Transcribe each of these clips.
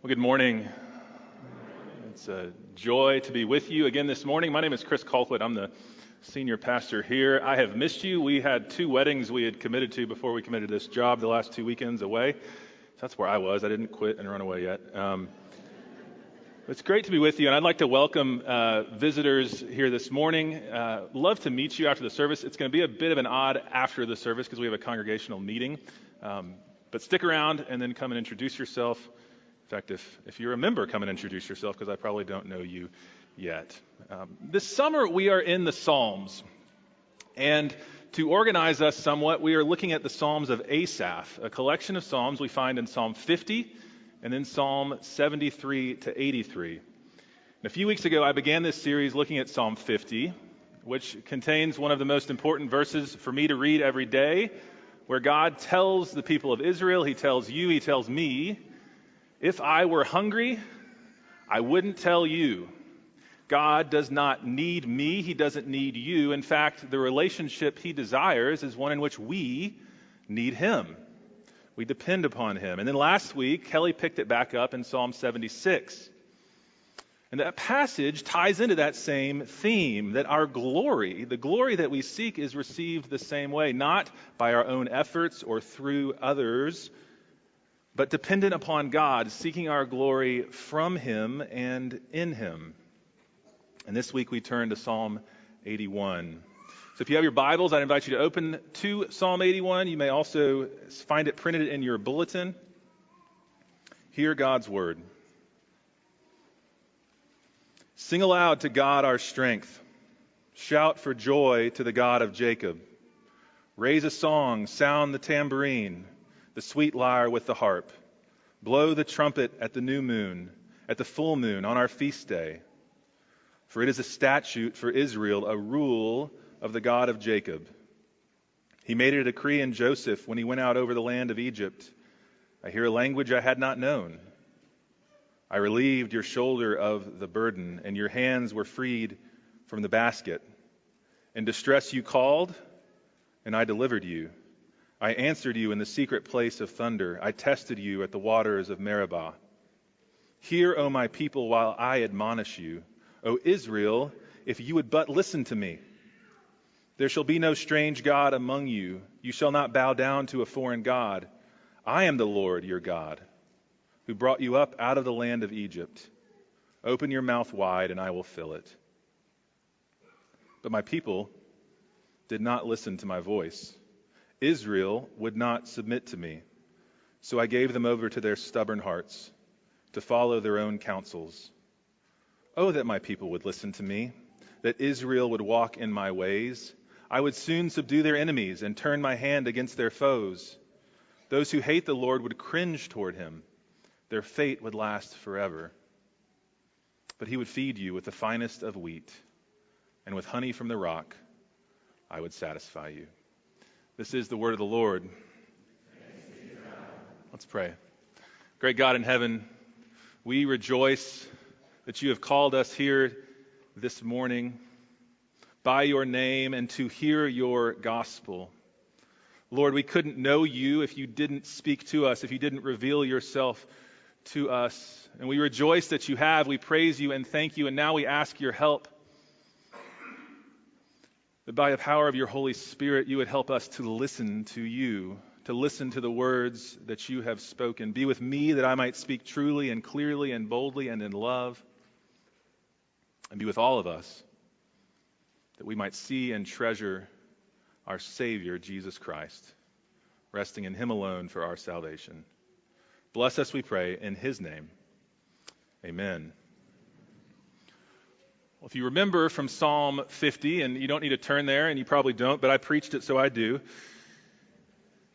Well, good morning. It's a joy to be with you again this morning. My name is Chris Colquitt. I'm the senior pastor here. I have missed you. We had two weddings we had committed to before we committed this job the last two weekends away. That's where I was. I didn't quit and run away yet. Um, it's great to be with you, and I'd like to welcome uh, visitors here this morning. Uh, love to meet you after the service. It's going to be a bit of an odd after the service because we have a congregational meeting. Um, but stick around and then come and introduce yourself. In fact, if, if you're a member, come and introduce yourself because I probably don't know you yet. Um, this summer, we are in the Psalms. And to organize us somewhat, we are looking at the Psalms of Asaph, a collection of Psalms we find in Psalm 50 and then Psalm 73 to 83. And a few weeks ago, I began this series looking at Psalm 50, which contains one of the most important verses for me to read every day, where God tells the people of Israel, He tells you, He tells me, if I were hungry, I wouldn't tell you. God does not need me. He doesn't need you. In fact, the relationship he desires is one in which we need him. We depend upon him. And then last week, Kelly picked it back up in Psalm 76. And that passage ties into that same theme that our glory, the glory that we seek, is received the same way, not by our own efforts or through others, but dependent upon God, seeking our glory from Him and in Him. And this week we turn to Psalm 81. So if you have your Bibles, I'd invite you to open to Psalm 81. You may also find it printed in your bulletin. Hear God's word. Sing aloud to God our strength. Shout for joy to the God of Jacob. Raise a song, sound the tambourine the sweet lyre with the harp. Blow the trumpet at the new moon, at the full moon, on our feast day. For it is a statute for Israel, a rule of the God of Jacob. He made it a decree in Joseph when he went out over the land of Egypt. I hear a language I had not known. I relieved your shoulder of the burden, and your hands were freed from the basket. In distress you called, and I delivered you. I answered you in the secret place of thunder. I tested you at the waters of Meribah. Hear, O my people, while I admonish you. O Israel, if you would but listen to me. There shall be no strange God among you. You shall not bow down to a foreign God. I am the Lord your God, who brought you up out of the land of Egypt. Open your mouth wide, and I will fill it. But my people did not listen to my voice. Israel would not submit to me. So I gave them over to their stubborn hearts to follow their own counsels. Oh, that my people would listen to me, that Israel would walk in my ways. I would soon subdue their enemies and turn my hand against their foes. Those who hate the Lord would cringe toward him. Their fate would last forever. But he would feed you with the finest of wheat, and with honey from the rock, I would satisfy you. This is the word of the Lord. Let's pray. Great God in heaven, we rejoice that you have called us here this morning by your name and to hear your gospel. Lord, we couldn't know you if you didn't speak to us, if you didn't reveal yourself to us. And we rejoice that you have. We praise you and thank you. And now we ask your help that by the power of your Holy Spirit, you would help us to listen to you, to listen to the words that you have spoken. Be with me that I might speak truly and clearly and boldly and in love. And be with all of us that we might see and treasure our Savior, Jesus Christ, resting in Him alone for our salvation. Bless us, we pray, in His name. Amen. Well, if you remember from Psalm 50, and you don't need to turn there, and you probably don't, but I preached it, so I do.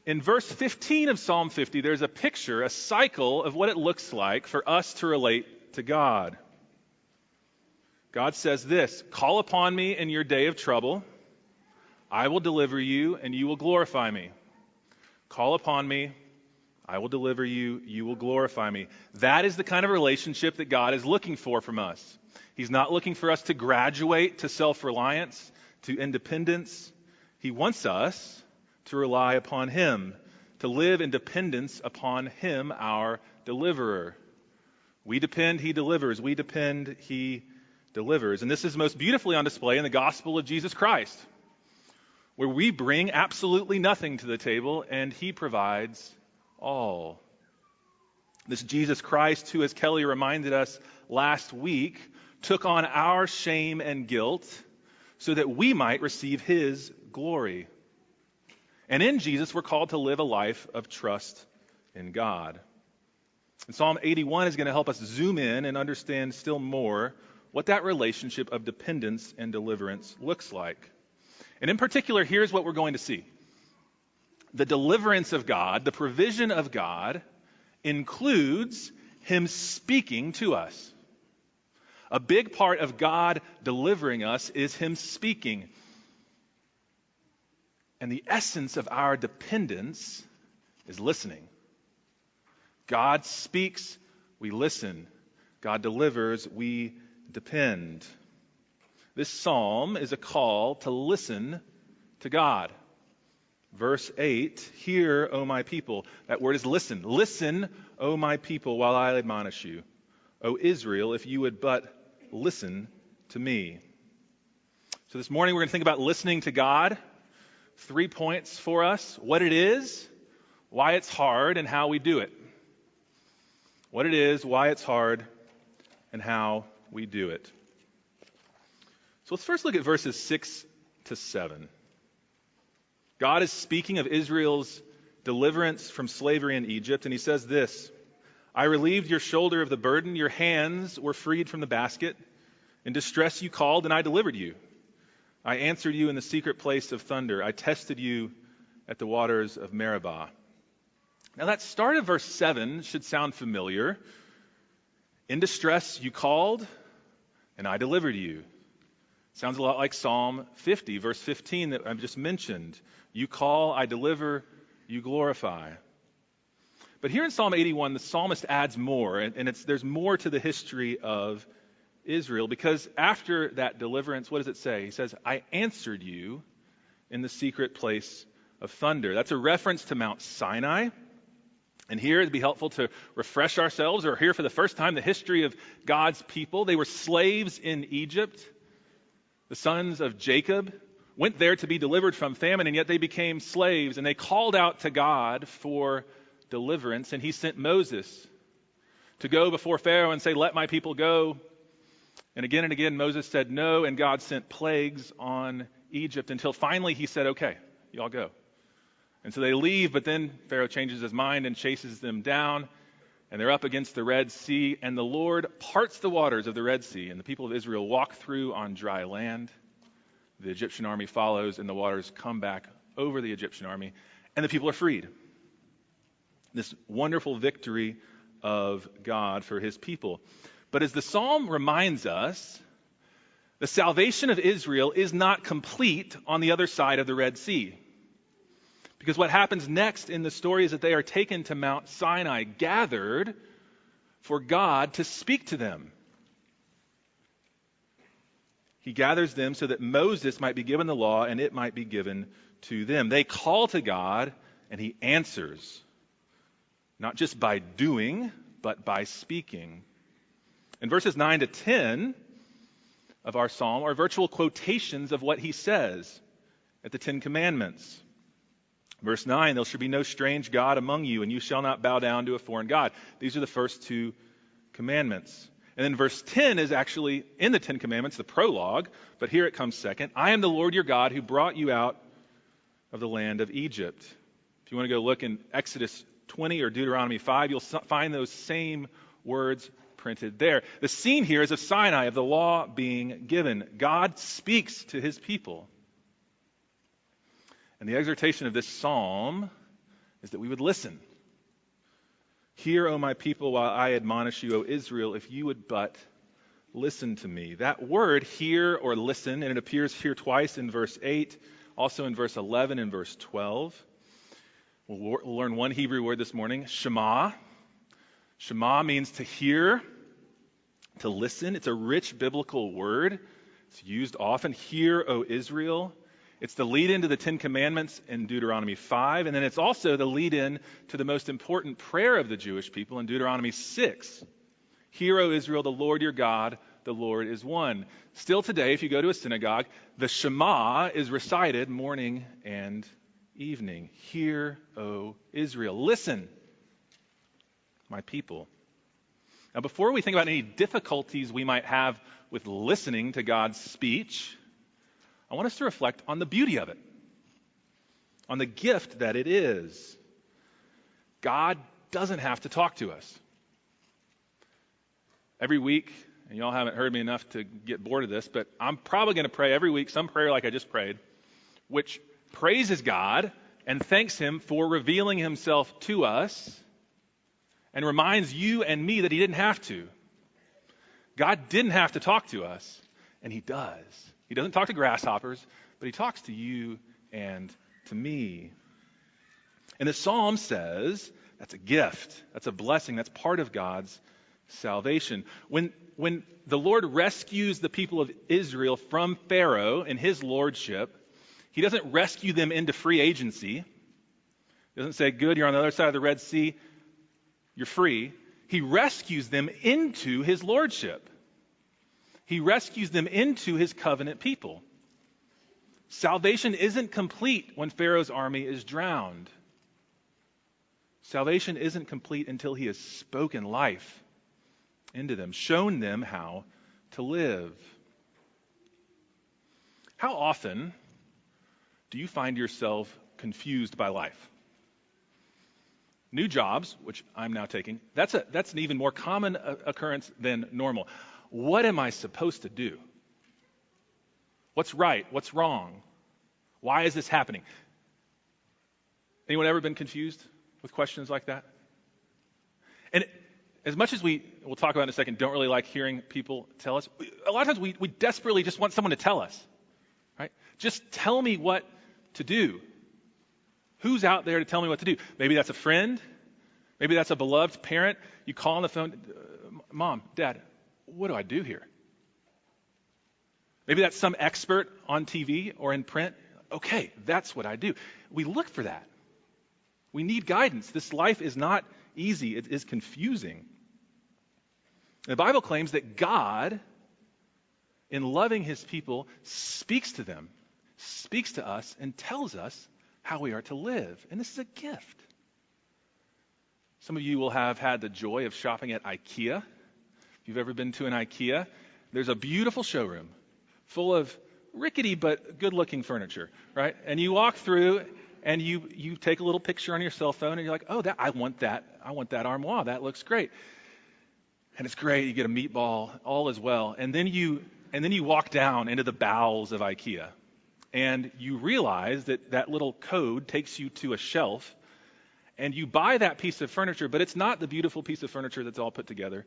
In verse 15 of Psalm 50, there's a picture, a cycle of what it looks like for us to relate to God. God says this Call upon me in your day of trouble. I will deliver you, and you will glorify me. Call upon me. I will deliver you. You will glorify me. That is the kind of relationship that God is looking for from us. He's not looking for us to graduate to self reliance, to independence. He wants us to rely upon Him, to live in dependence upon Him, our deliverer. We depend, he delivers. We depend, he delivers. And this is most beautifully on display in the gospel of Jesus Christ, where we bring absolutely nothing to the table and he provides all. This Jesus Christ, who, as Kelly reminded us last week, took on our shame and guilt so that we might receive his glory. And in Jesus, we're called to live a life of trust in God. And Psalm 81 is going to help us zoom in and understand still more what that relationship of dependence and deliverance looks like. And in particular, here's what we're going to see the deliverance of God, the provision of God, includes Him speaking to us. A big part of God delivering us is Him speaking. And the essence of our dependence is listening. God speaks, we listen. God delivers, we depend. This psalm is a call to listen to God. Verse 8 Hear, O my people. That word is listen. Listen, O my people, while I admonish you. O Israel, if you would but listen to me. So this morning we're going to think about listening to God. Three points for us what it is, why it's hard, and how we do it what it is, why it's hard, and how we do it. So let's first look at verses 6 to 7. God is speaking of Israel's deliverance from slavery in Egypt, and he says this I relieved your shoulder of the burden, your hands were freed from the basket. In distress you called, and I delivered you. I answered you in the secret place of thunder. I tested you at the waters of Meribah. Now, that start of verse 7 should sound familiar. In distress, you called, and I delivered you. Sounds a lot like Psalm 50, verse 15, that I've just mentioned. You call, I deliver, you glorify. But here in Psalm 81, the psalmist adds more, and there's more to the history of Israel, because after that deliverance, what does it say? He says, I answered you in the secret place of thunder. That's a reference to Mount Sinai. And here it'd be helpful to refresh ourselves or hear for the first time the history of God's people. They were slaves in Egypt. The sons of Jacob went there to be delivered from famine, and yet they became slaves, and they called out to God for deliverance, and he sent Moses to go before Pharaoh and say, Let my people go. And again and again, Moses said no, and God sent plagues on Egypt until finally he said, Okay, y'all go. And so they leave, but then Pharaoh changes his mind and chases them down. And they're up against the Red Sea, and the Lord parts the waters of the Red Sea, and the people of Israel walk through on dry land. The Egyptian army follows, and the waters come back over the Egyptian army, and the people are freed. This wonderful victory of God for his people. But as the psalm reminds us, the salvation of Israel is not complete on the other side of the Red Sea. Because what happens next in the story is that they are taken to Mount Sinai, gathered for God to speak to them. He gathers them so that Moses might be given the law and it might be given to them. They call to God and he answers, not just by doing, but by speaking. In verses 9 to 10 of our psalm are virtual quotations of what he says at the Ten Commandments. Verse 9, there shall be no strange God among you, and you shall not bow down to a foreign God. These are the first two commandments. And then verse 10 is actually in the Ten Commandments, the prologue, but here it comes second. I am the Lord your God who brought you out of the land of Egypt. If you want to go look in Exodus 20 or Deuteronomy 5, you'll find those same words printed there. The scene here is of Sinai, of the law being given. God speaks to his people. And the exhortation of this psalm is that we would listen. Hear, O my people, while I admonish you, O Israel, if you would but listen to me. That word, hear or listen, and it appears here twice in verse 8, also in verse 11 and verse 12. We'll learn one Hebrew word this morning, Shema. Shema means to hear, to listen. It's a rich biblical word. It's used often. Hear, O Israel. It's the lead in to the Ten Commandments in Deuteronomy 5, and then it's also the lead in to the most important prayer of the Jewish people in Deuteronomy 6. Hear, O Israel, the Lord your God, the Lord is one. Still today, if you go to a synagogue, the Shema is recited morning and evening. Hear, O Israel. Listen, my people. Now, before we think about any difficulties we might have with listening to God's speech, I want us to reflect on the beauty of it, on the gift that it is. God doesn't have to talk to us. Every week, and y'all haven't heard me enough to get bored of this, but I'm probably going to pray every week some prayer like I just prayed, which praises God and thanks Him for revealing Himself to us and reminds you and me that He didn't have to. God didn't have to talk to us, and He does. He doesn't talk to grasshoppers, but He talks to you and to me. And the psalm says that's a gift, that's a blessing, that's part of God's salvation. When, when the Lord rescues the people of Israel from Pharaoh in his lordship, he doesn't rescue them into free agency. He doesn't say, Good, you're on the other side of the Red Sea you're free. He rescues them into his lordship. He rescues them into his covenant people. Salvation isn't complete when Pharaoh's army is drowned. Salvation isn't complete until he has spoken life into them, shown them how to live. How often do you find yourself confused by life? new jobs, which I'm now taking, that's, a, that's an even more common uh, occurrence than normal. What am I supposed to do? What's right? What's wrong? Why is this happening? Anyone ever been confused with questions like that? And as much as we, we'll talk about in a second, don't really like hearing people tell us, a lot of times we, we desperately just want someone to tell us, right? Just tell me what to do. Who's out there to tell me what to do? Maybe that's a friend. Maybe that's a beloved parent. You call on the phone, uh, Mom, Dad, what do I do here? Maybe that's some expert on TV or in print. Okay, that's what I do. We look for that. We need guidance. This life is not easy, it is confusing. The Bible claims that God, in loving his people, speaks to them, speaks to us, and tells us how we are to live. And this is a gift. Some of you will have had the joy of shopping at IKEA. If you've ever been to an IKEA, there's a beautiful showroom full of rickety but good looking furniture, right? And you walk through and you, you take a little picture on your cell phone and you're like, oh, that, I want that. I want that armoire. That looks great. And it's great. You get a meatball, all as well. And then you, and then you walk down into the bowels of IKEA and you realize that that little code takes you to a shelf and you buy that piece of furniture, but it's not the beautiful piece of furniture that's all put together.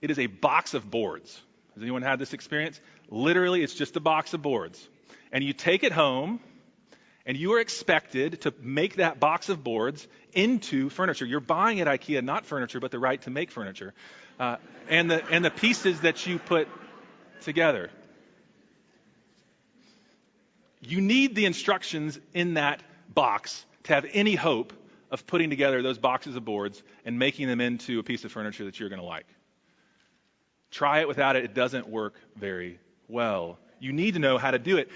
It is a box of boards. Has anyone had this experience? Literally, it's just a box of boards. And you take it home, and you are expected to make that box of boards into furniture. You're buying at IKEA not furniture, but the right to make furniture. Uh, and, the, and the pieces that you put together. You need the instructions in that box to have any hope of putting together those boxes of boards and making them into a piece of furniture that you're going to like. Try it without it, it doesn't work very well. You need to know how to do it.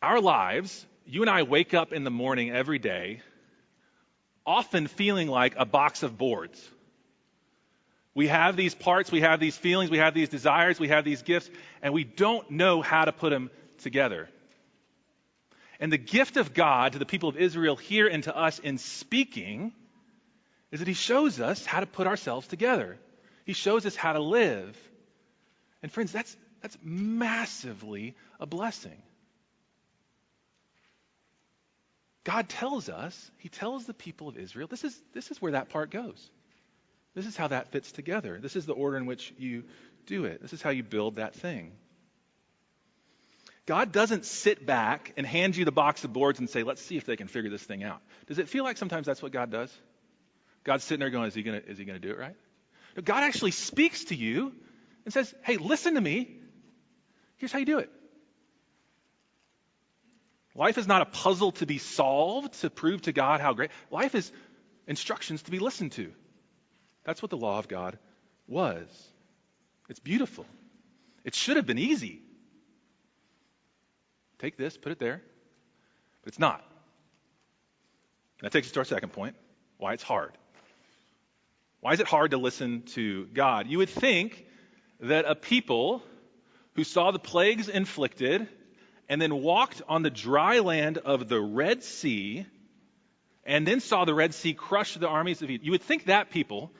Our lives, you and I wake up in the morning every day often feeling like a box of boards. We have these parts, we have these feelings, we have these desires, we have these gifts, and we don't know how to put them together. And the gift of God to the people of Israel here and to us in speaking is that He shows us how to put ourselves together. He shows us how to live. And friends, that's, that's massively a blessing. God tells us, He tells the people of Israel, this is, this is where that part goes. This is how that fits together. This is the order in which you do it. This is how you build that thing. God doesn't sit back and hand you the box of boards and say, let's see if they can figure this thing out. Does it feel like sometimes that's what God does? God's sitting there going, is he going to do it right? God actually speaks to you and says, hey, listen to me. Here's how you do it. Life is not a puzzle to be solved to prove to God how great. Life is instructions to be listened to. That's what the law of God was. It's beautiful. It should have been easy. Take this, put it there. But it's not. And that takes us to our second point why it's hard. Why is it hard to listen to God? You would think that a people who saw the plagues inflicted and then walked on the dry land of the Red Sea and then saw the Red Sea crush the armies of Egypt, you would think that people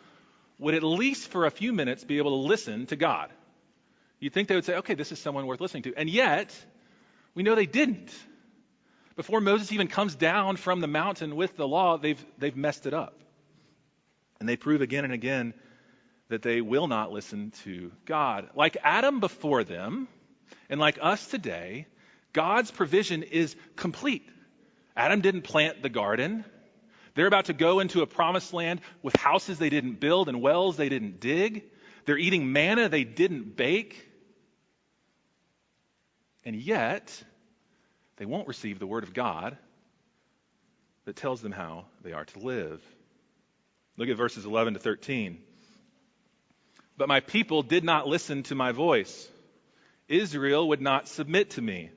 would at least for a few minutes be able to listen to God. You'd think they would say, okay, this is someone worth listening to. And yet, we know they didn't. Before Moses even comes down from the mountain with the law, they've, they've messed it up. And they prove again and again that they will not listen to God. Like Adam before them, and like us today, God's provision is complete. Adam didn't plant the garden. They're about to go into a promised land with houses they didn't build and wells they didn't dig. They're eating manna they didn't bake. And yet, they won't receive the word of God that tells them how they are to live. Look at verses 11 to 13. But my people did not listen to my voice. Israel would not submit to me.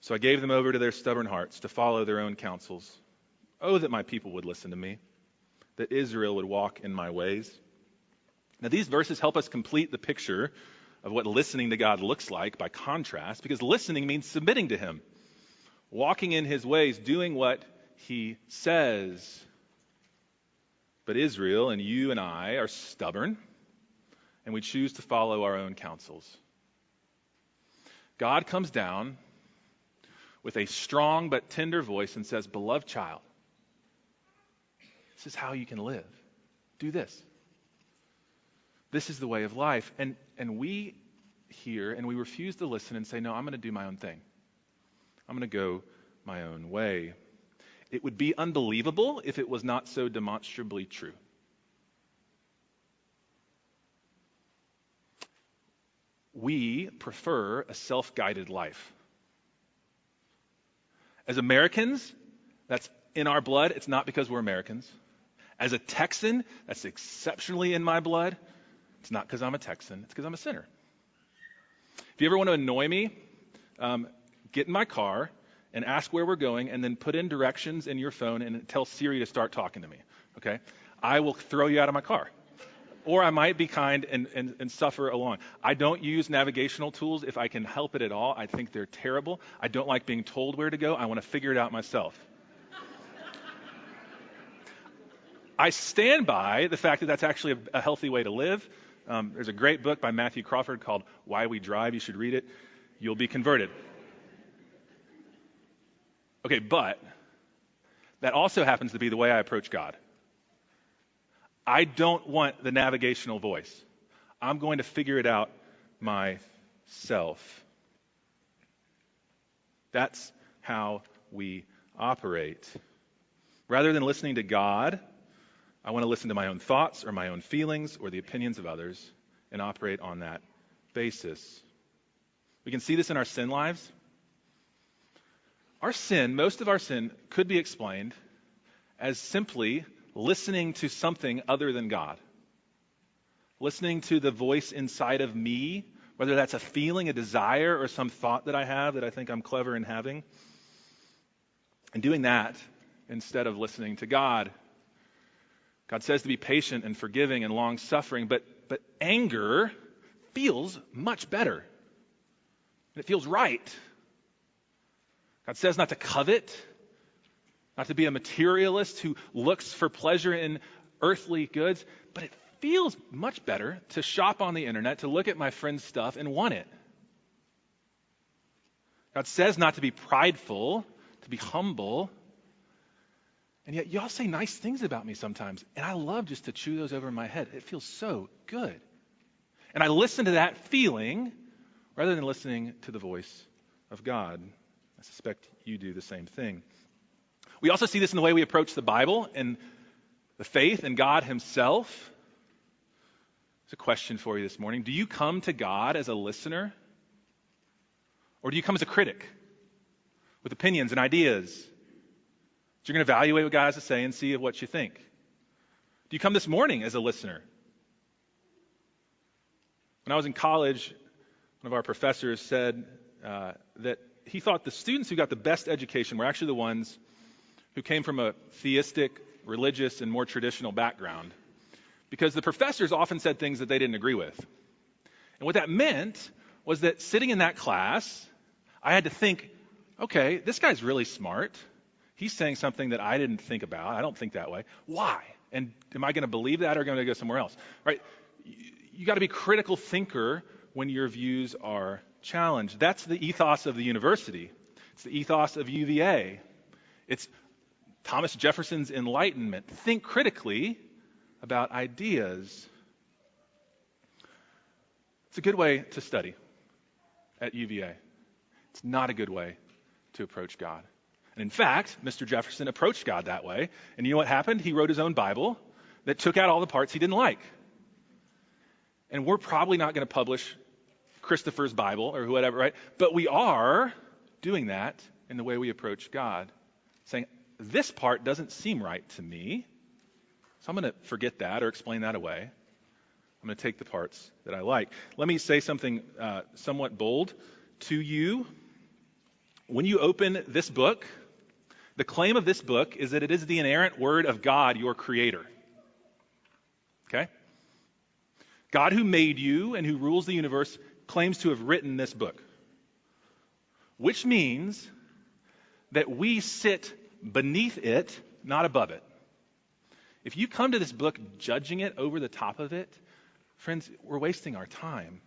So I gave them over to their stubborn hearts to follow their own counsels. Oh, that my people would listen to me, that Israel would walk in my ways. Now, these verses help us complete the picture of what listening to God looks like by contrast, because listening means submitting to Him, walking in His ways, doing what He says. But Israel and you and I are stubborn, and we choose to follow our own counsels. God comes down with a strong but tender voice and says, Beloved child, this is how you can live. Do this. This is the way of life. And, and we hear and we refuse to listen and say, No, I'm going to do my own thing. I'm going to go my own way. It would be unbelievable if it was not so demonstrably true. We prefer a self guided life. As Americans, that's in our blood. It's not because we're Americans. As a Texan, that's exceptionally in my blood. It's not because I'm a Texan, it's because I'm a sinner. If you ever want to annoy me, um, get in my car and ask where we're going, and then put in directions in your phone and tell Siri to start talking to me. Okay? I will throw you out of my car. Or I might be kind and, and, and suffer along. I don't use navigational tools if I can help it at all. I think they're terrible. I don't like being told where to go. I want to figure it out myself. I stand by the fact that that's actually a, a healthy way to live. Um, there's a great book by Matthew Crawford called Why We Drive. You should read it. You'll be converted. Okay, but that also happens to be the way I approach God. I don't want the navigational voice. I'm going to figure it out myself. That's how we operate. Rather than listening to God, I want to listen to my own thoughts or my own feelings or the opinions of others and operate on that basis. We can see this in our sin lives. Our sin, most of our sin, could be explained as simply listening to something other than God. Listening to the voice inside of me, whether that's a feeling, a desire, or some thought that I have that I think I'm clever in having. And doing that instead of listening to God. God says to be patient and forgiving and long suffering, but, but anger feels much better. It feels right. God says not to covet, not to be a materialist who looks for pleasure in earthly goods, but it feels much better to shop on the internet, to look at my friend's stuff and want it. God says not to be prideful, to be humble, and yet, y'all say nice things about me sometimes, and I love just to chew those over in my head. It feels so good. And I listen to that feeling rather than listening to the voice of God. I suspect you do the same thing. We also see this in the way we approach the Bible and the faith in God Himself. It's a question for you this morning. Do you come to God as a listener? Or do you come as a critic with opinions and ideas? you're going to evaluate what God has to say and see what you think. Do you come this morning as a listener? When I was in college, one of our professors said uh, that he thought the students who got the best education were actually the ones who came from a theistic, religious, and more traditional background. Because the professors often said things that they didn't agree with. And what that meant was that sitting in that class, I had to think, okay, this guy's really smart. He's saying something that I didn't think about. I don't think that way. Why? And am I going to believe that or am I going to go somewhere else? Right? You got to be critical thinker when your views are challenged. That's the ethos of the university. It's the ethos of UVA. It's Thomas Jefferson's enlightenment. Think critically about ideas. It's a good way to study at UVA. It's not a good way to approach God. And in fact, Mr. Jefferson approached God that way. And you know what happened? He wrote his own Bible that took out all the parts he didn't like. And we're probably not going to publish Christopher's Bible or whatever, right? But we are doing that in the way we approach God, saying, This part doesn't seem right to me. So I'm going to forget that or explain that away. I'm going to take the parts that I like. Let me say something uh, somewhat bold to you. When you open this book, the claim of this book is that it is the inerrant word of God, your creator. Okay? God, who made you and who rules the universe, claims to have written this book, which means that we sit beneath it, not above it. If you come to this book judging it over the top of it, friends, we're wasting our time.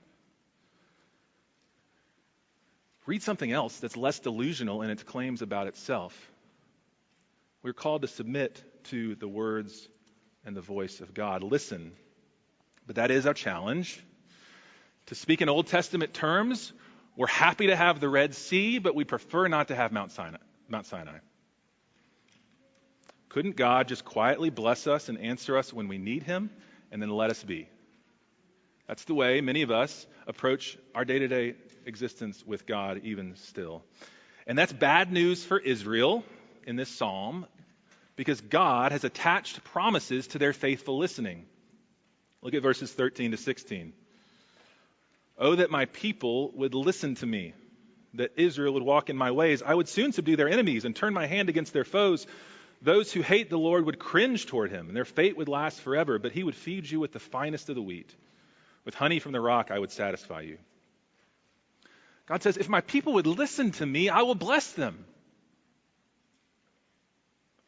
Read something else that's less delusional in its claims about itself. We're called to submit to the words and the voice of God. Listen. But that is our challenge. To speak in Old Testament terms, we're happy to have the Red Sea, but we prefer not to have Mount Sinai. Mount Sinai. Couldn't God just quietly bless us and answer us when we need Him and then let us be? That's the way many of us approach our day to day existence with God, even still. And that's bad news for Israel in this psalm because God has attached promises to their faithful listening. Look at verses 13 to 16. Oh, that my people would listen to me, that Israel would walk in my ways. I would soon subdue their enemies and turn my hand against their foes. Those who hate the Lord would cringe toward him, and their fate would last forever, but he would feed you with the finest of the wheat. With honey from the rock, I would satisfy you. God says, If my people would listen to me, I will bless them.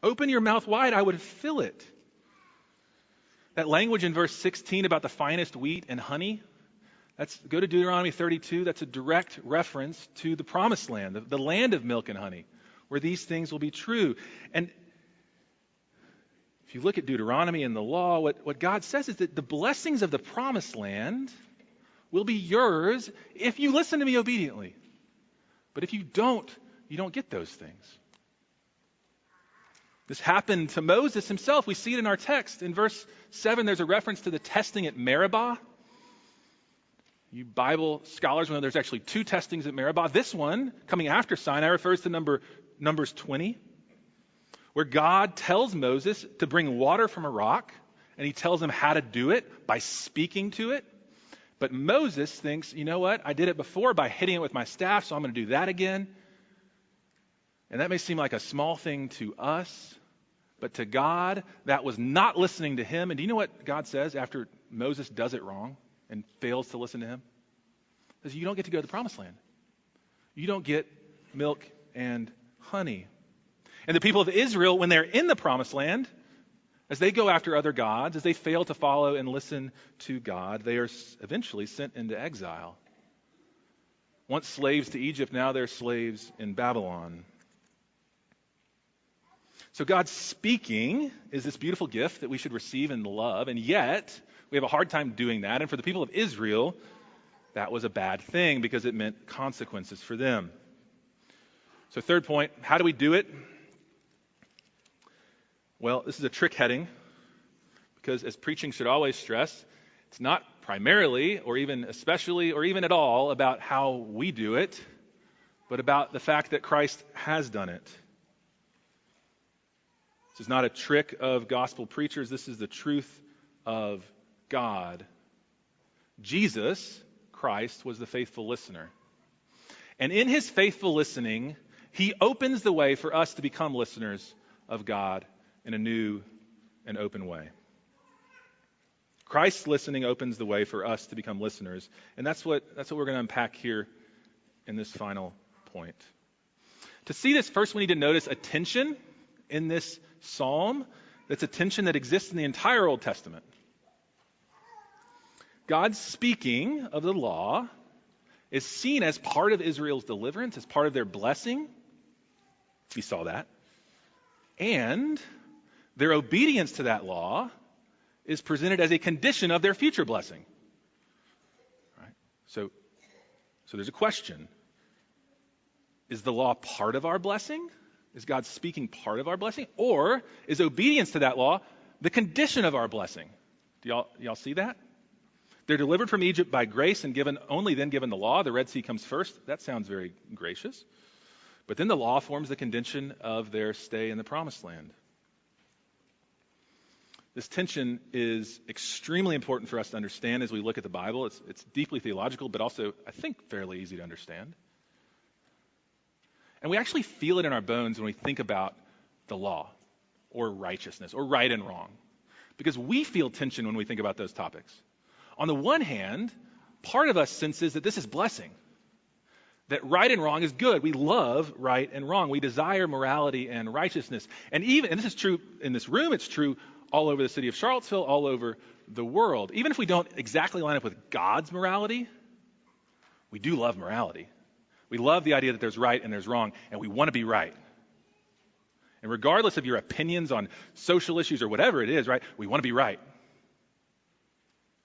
Open your mouth wide, I would fill it. That language in verse 16 about the finest wheat and honey, that's go to Deuteronomy 32. That's a direct reference to the promised land, the, the land of milk and honey, where these things will be true. And if you look at Deuteronomy and the law, what, what God says is that the blessings of the promised land will be yours if you listen to me obediently. But if you don't, you don't get those things. This happened to Moses himself. We see it in our text. In verse 7, there's a reference to the testing at Meribah. You Bible scholars know there's actually two testings at Meribah. This one, coming after Sinai, refers to number, Numbers 20, where God tells Moses to bring water from a rock, and he tells him how to do it by speaking to it. But Moses thinks, you know what? I did it before by hitting it with my staff, so I'm going to do that again. And that may seem like a small thing to us, but to God, that was not listening to him. And do you know what God says after Moses does it wrong and fails to listen to him? Says, You don't get to go to the promised land. You don't get milk and honey. And the people of Israel, when they're in the promised land, as they go after other gods, as they fail to follow and listen to God, they are eventually sent into exile. Once slaves to Egypt, now they're slaves in Babylon. So God's speaking is this beautiful gift that we should receive and love, and yet we have a hard time doing that. And for the people of Israel, that was a bad thing because it meant consequences for them. So, third point how do we do it? Well, this is a trick heading because, as preaching should always stress, it's not primarily or even especially or even at all about how we do it, but about the fact that Christ has done it. This is not a trick of gospel preachers. This is the truth of God. Jesus, Christ, was the faithful listener. And in his faithful listening, he opens the way for us to become listeners of God in a new and open way. Christ's listening opens the way for us to become listeners. And that's what, that's what we're going to unpack here in this final point. To see this, first we need to notice a tension in this psalm that's a tension that exists in the entire Old Testament. God's speaking of the law is seen as part of Israel's deliverance, as part of their blessing. We saw that. And their obedience to that law is presented as a condition of their future blessing. Right? So, so there's a question. Is the law part of our blessing? Is God speaking part of our blessing? Or is obedience to that law the condition of our blessing? Do y'all, y'all see that? They're delivered from Egypt by grace and given only then given the law. The Red Sea comes first. That sounds very gracious. But then the law forms the condition of their stay in the promised land. This tension is extremely important for us to understand as we look at the Bible. It's, it's deeply theological, but also, I think, fairly easy to understand. And we actually feel it in our bones when we think about the law or righteousness or right and wrong. Because we feel tension when we think about those topics. On the one hand, part of us senses that this is blessing, that right and wrong is good. We love right and wrong. We desire morality and righteousness. And even, and this is true in this room, it's true all over the city of Charlottesville, all over the world. Even if we don't exactly line up with God's morality, we do love morality. We love the idea that there's right and there's wrong, and we want to be right. And regardless of your opinions on social issues or whatever it is, right, we want to be right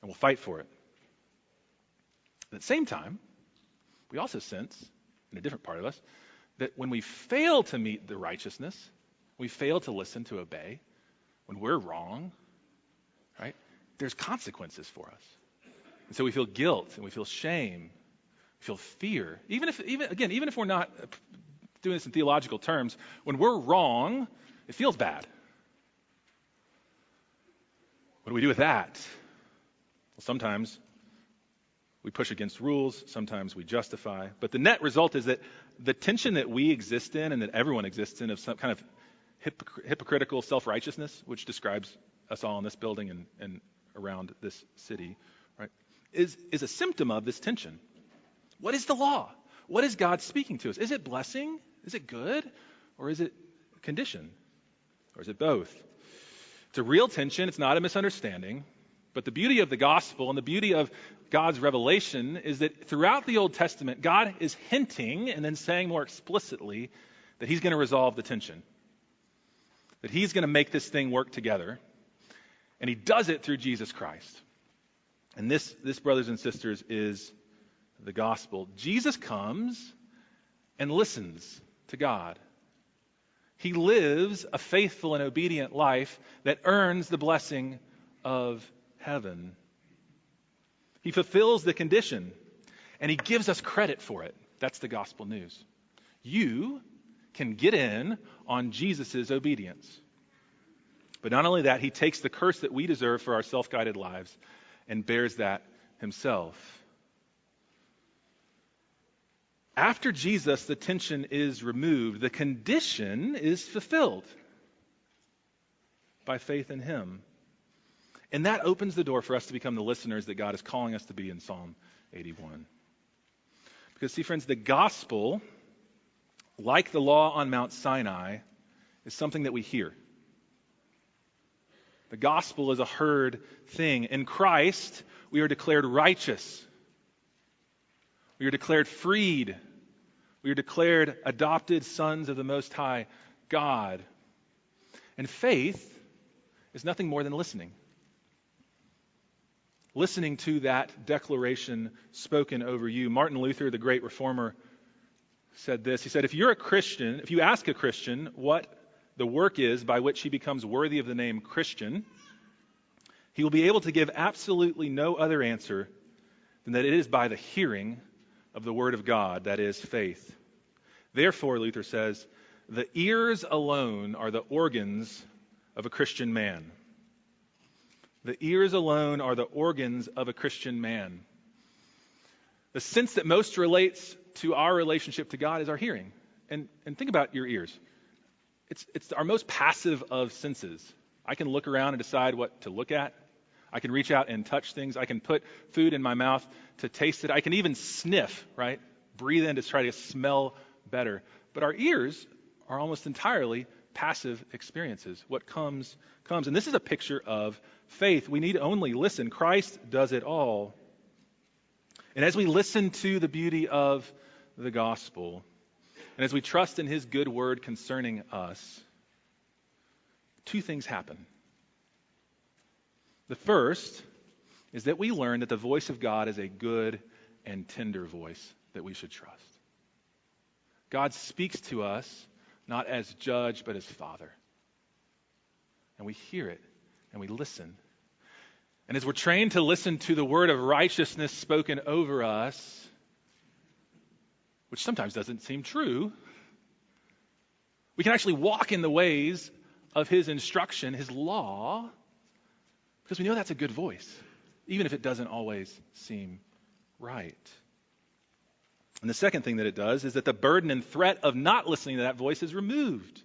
and we'll fight for it. At the same time, we also sense, in a different part of us, that when we fail to meet the righteousness, we fail to listen, to obey, when we're wrong, right, there's consequences for us. And so we feel guilt and we feel shame, we feel fear. Even if, even, again, even if we're not uh, doing this in theological terms, when we're wrong, it feels bad. What do we do with that? Sometimes we push against rules, sometimes we justify. But the net result is that the tension that we exist in and that everyone exists in of some kind of hypocritical self righteousness, which describes us all in this building and, and around this city, right, is, is a symptom of this tension. What is the law? What is God speaking to us? Is it blessing? Is it good? Or is it condition? Or is it both? It's a real tension. It's not a misunderstanding. But the beauty of the gospel and the beauty of God's revelation is that throughout the Old Testament, God is hinting and then saying more explicitly that He's going to resolve the tension, that He's going to make this thing work together. And He does it through Jesus Christ. And this, this, brothers and sisters, is the gospel. Jesus comes and listens to God. He lives a faithful and obedient life that earns the blessing of heaven. He fulfills the condition, and he gives us credit for it. That's the gospel news. You can get in on Jesus' obedience. But not only that, he takes the curse that we deserve for our self guided lives and bears that himself. After Jesus, the tension is removed, the condition is fulfilled by faith in him. And that opens the door for us to become the listeners that God is calling us to be in Psalm 81. Because, see, friends, the gospel, like the law on Mount Sinai, is something that we hear. The gospel is a heard thing. In Christ, we are declared righteous. We are declared freed. We are declared adopted sons of the Most High God. And faith is nothing more than listening listening to that declaration spoken over you. Martin Luther, the great reformer, said this. He said, If you're a Christian, if you ask a Christian what the work is by which he becomes worthy of the name Christian, he will be able to give absolutely no other answer than that it is by the hearing of the Word of God, that is, faith. Therefore, Luther says, the ears alone are the organs of a Christian man. The ears alone are the organs of a Christian man. The sense that most relates to our relationship to God is our hearing. And, and think about your ears. It's, it's our most passive of senses. I can look around and decide what to look at. I can reach out and touch things. I can put food in my mouth to taste it. I can even sniff, right? Breathe in to try to smell better. But our ears are almost entirely passive experiences. What comes, comes. And this is a picture of faith. We need only listen. Christ does it all. And as we listen to the beauty of the gospel, and as we trust in his good word concerning us, two things happen. The first is that we learn that the voice of God is a good and tender voice that we should trust. God speaks to us not as judge, but as father. And we hear it and we listen. And as we're trained to listen to the word of righteousness spoken over us, which sometimes doesn't seem true, we can actually walk in the ways of his instruction, his law, because we know that's a good voice, even if it doesn't always seem right. And the second thing that it does is that the burden and threat of not listening to that voice is removed.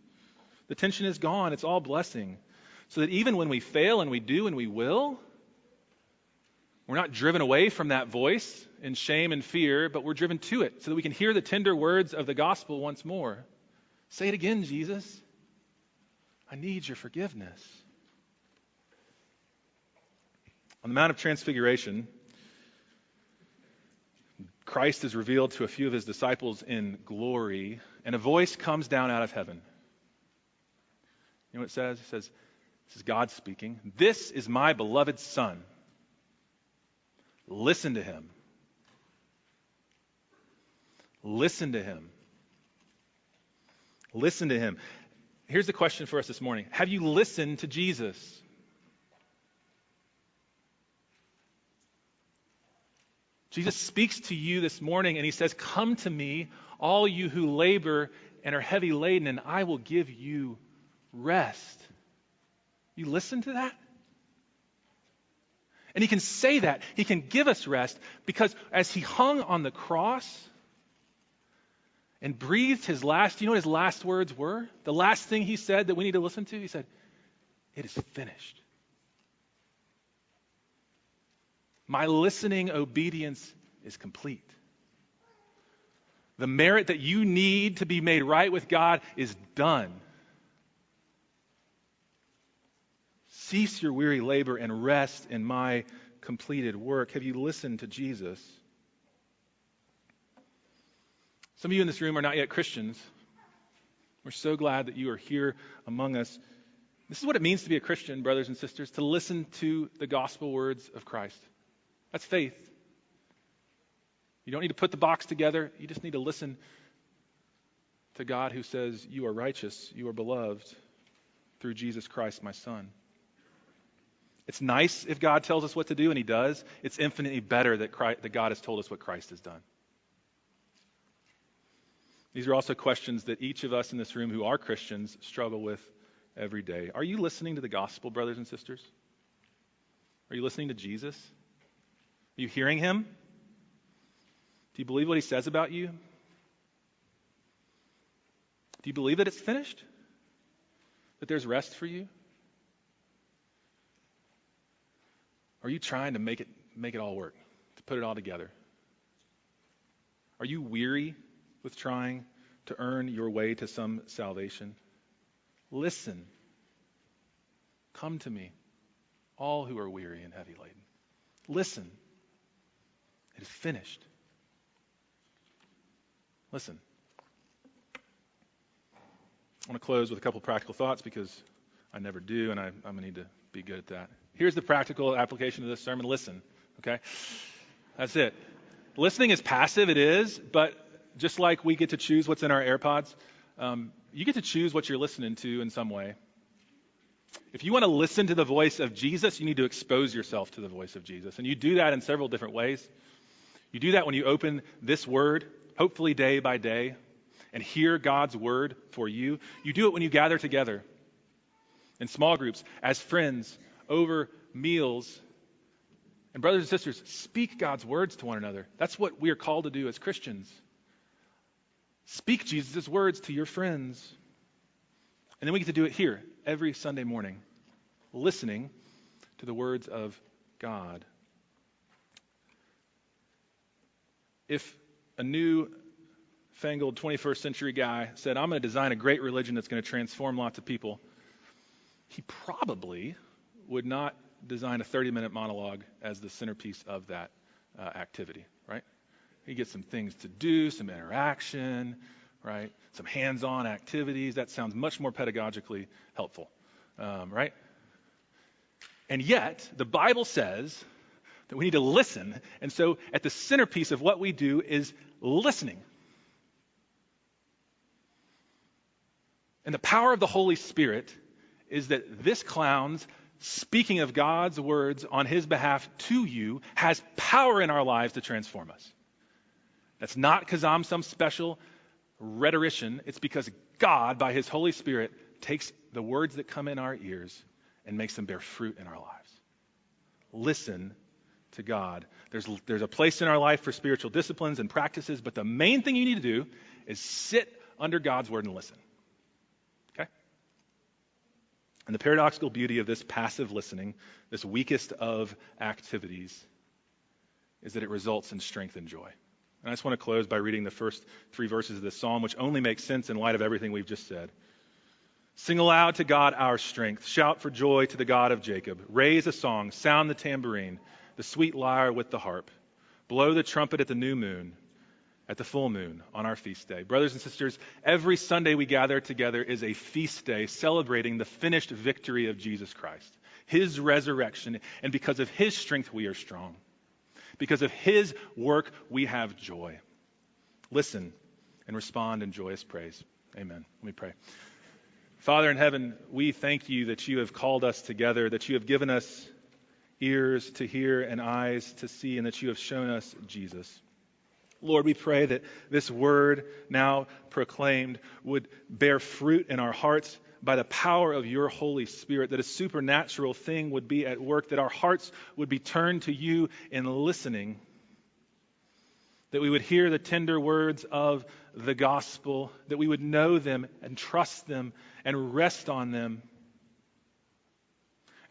The tension is gone. It's all blessing. So that even when we fail and we do and we will, we're not driven away from that voice in shame and fear, but we're driven to it so that we can hear the tender words of the gospel once more. Say it again, Jesus. I need your forgiveness. On the Mount of Transfiguration, Christ is revealed to a few of his disciples in glory, and a voice comes down out of heaven. You know what it says? It says, This is God speaking. This is my beloved Son. Listen to him. Listen to him. Listen to him. Here's the question for us this morning Have you listened to Jesus? Jesus speaks to you this morning and he says, Come to me, all you who labor and are heavy laden, and I will give you rest. You listen to that? And he can say that. He can give us rest because as he hung on the cross and breathed his last, you know what his last words were? The last thing he said that we need to listen to? He said, It is finished. My listening obedience is complete. The merit that you need to be made right with God is done. Cease your weary labor and rest in my completed work. Have you listened to Jesus? Some of you in this room are not yet Christians. We're so glad that you are here among us. This is what it means to be a Christian, brothers and sisters, to listen to the gospel words of Christ. That's faith. You don't need to put the box together. You just need to listen to God who says, You are righteous, you are beloved through Jesus Christ, my Son. It's nice if God tells us what to do, and He does. It's infinitely better that, Christ, that God has told us what Christ has done. These are also questions that each of us in this room who are Christians struggle with every day. Are you listening to the gospel, brothers and sisters? Are you listening to Jesus? Are you hearing him? Do you believe what he says about you? Do you believe that it's finished? That there's rest for you? Are you trying to make it make it all work, to put it all together? Are you weary with trying to earn your way to some salvation? Listen. Come to me, all who are weary and heavy laden. Listen. It is finished. Listen. I want to close with a couple of practical thoughts because I never do, and I, am going to need to be good at that. Here's the practical application of this sermon listen, okay? That's it. Listening is passive, it is, but just like we get to choose what's in our AirPods, um, you get to choose what you're listening to in some way. If you want to listen to the voice of Jesus, you need to expose yourself to the voice of Jesus. And you do that in several different ways. You do that when you open this word, hopefully day by day, and hear God's word for you. You do it when you gather together in small groups, as friends, over meals. And, brothers and sisters, speak God's words to one another. That's what we are called to do as Christians. Speak Jesus' words to your friends. And then we get to do it here every Sunday morning, listening to the words of God. If a new fangled 21st century guy said, I'm going to design a great religion that's going to transform lots of people, he probably would not design a 30 minute monologue as the centerpiece of that uh, activity, right? He gets some things to do, some interaction, right? Some hands on activities. That sounds much more pedagogically helpful, um, right? And yet, the Bible says that we need to listen. And so, at the centerpiece of what we do is listening. And the power of the Holy Spirit is that this clown's speaking of God's words on his behalf to you has power in our lives to transform us. That's not because I'm some special rhetorician. It's because God, by his Holy Spirit, takes the words that come in our ears and makes them bear fruit in our lives. Listen to God. There's, there's a place in our life for spiritual disciplines and practices, but the main thing you need to do is sit under God's word and listen. Okay? And the paradoxical beauty of this passive listening, this weakest of activities, is that it results in strength and joy. And I just want to close by reading the first three verses of this psalm, which only makes sense in light of everything we've just said. Sing aloud to God our strength. Shout for joy to the God of Jacob. Raise a song. Sound the tambourine, the sweet lyre with the harp. Blow the trumpet at the new moon, at the full moon on our feast day. Brothers and sisters, every Sunday we gather together is a feast day celebrating the finished victory of Jesus Christ, his resurrection, and because of his strength we are strong. Because of his work, we have joy. Listen and respond in joyous praise. Amen. Let me pray. Father in heaven, we thank you that you have called us together, that you have given us ears to hear and eyes to see, and that you have shown us Jesus. Lord, we pray that this word now proclaimed would bear fruit in our hearts by the power of your Holy Spirit, that a supernatural thing would be at work, that our hearts would be turned to you in listening, that we would hear the tender words of the gospel, that we would know them and trust them and rest on them,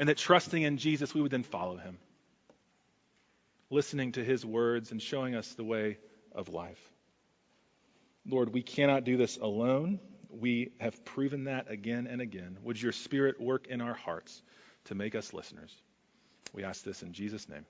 and that trusting in Jesus, we would then follow him, listening to his words and showing us the way of life. Lord, we cannot do this alone. We have proven that again and again. Would your Spirit work in our hearts to make us listeners? We ask this in Jesus' name.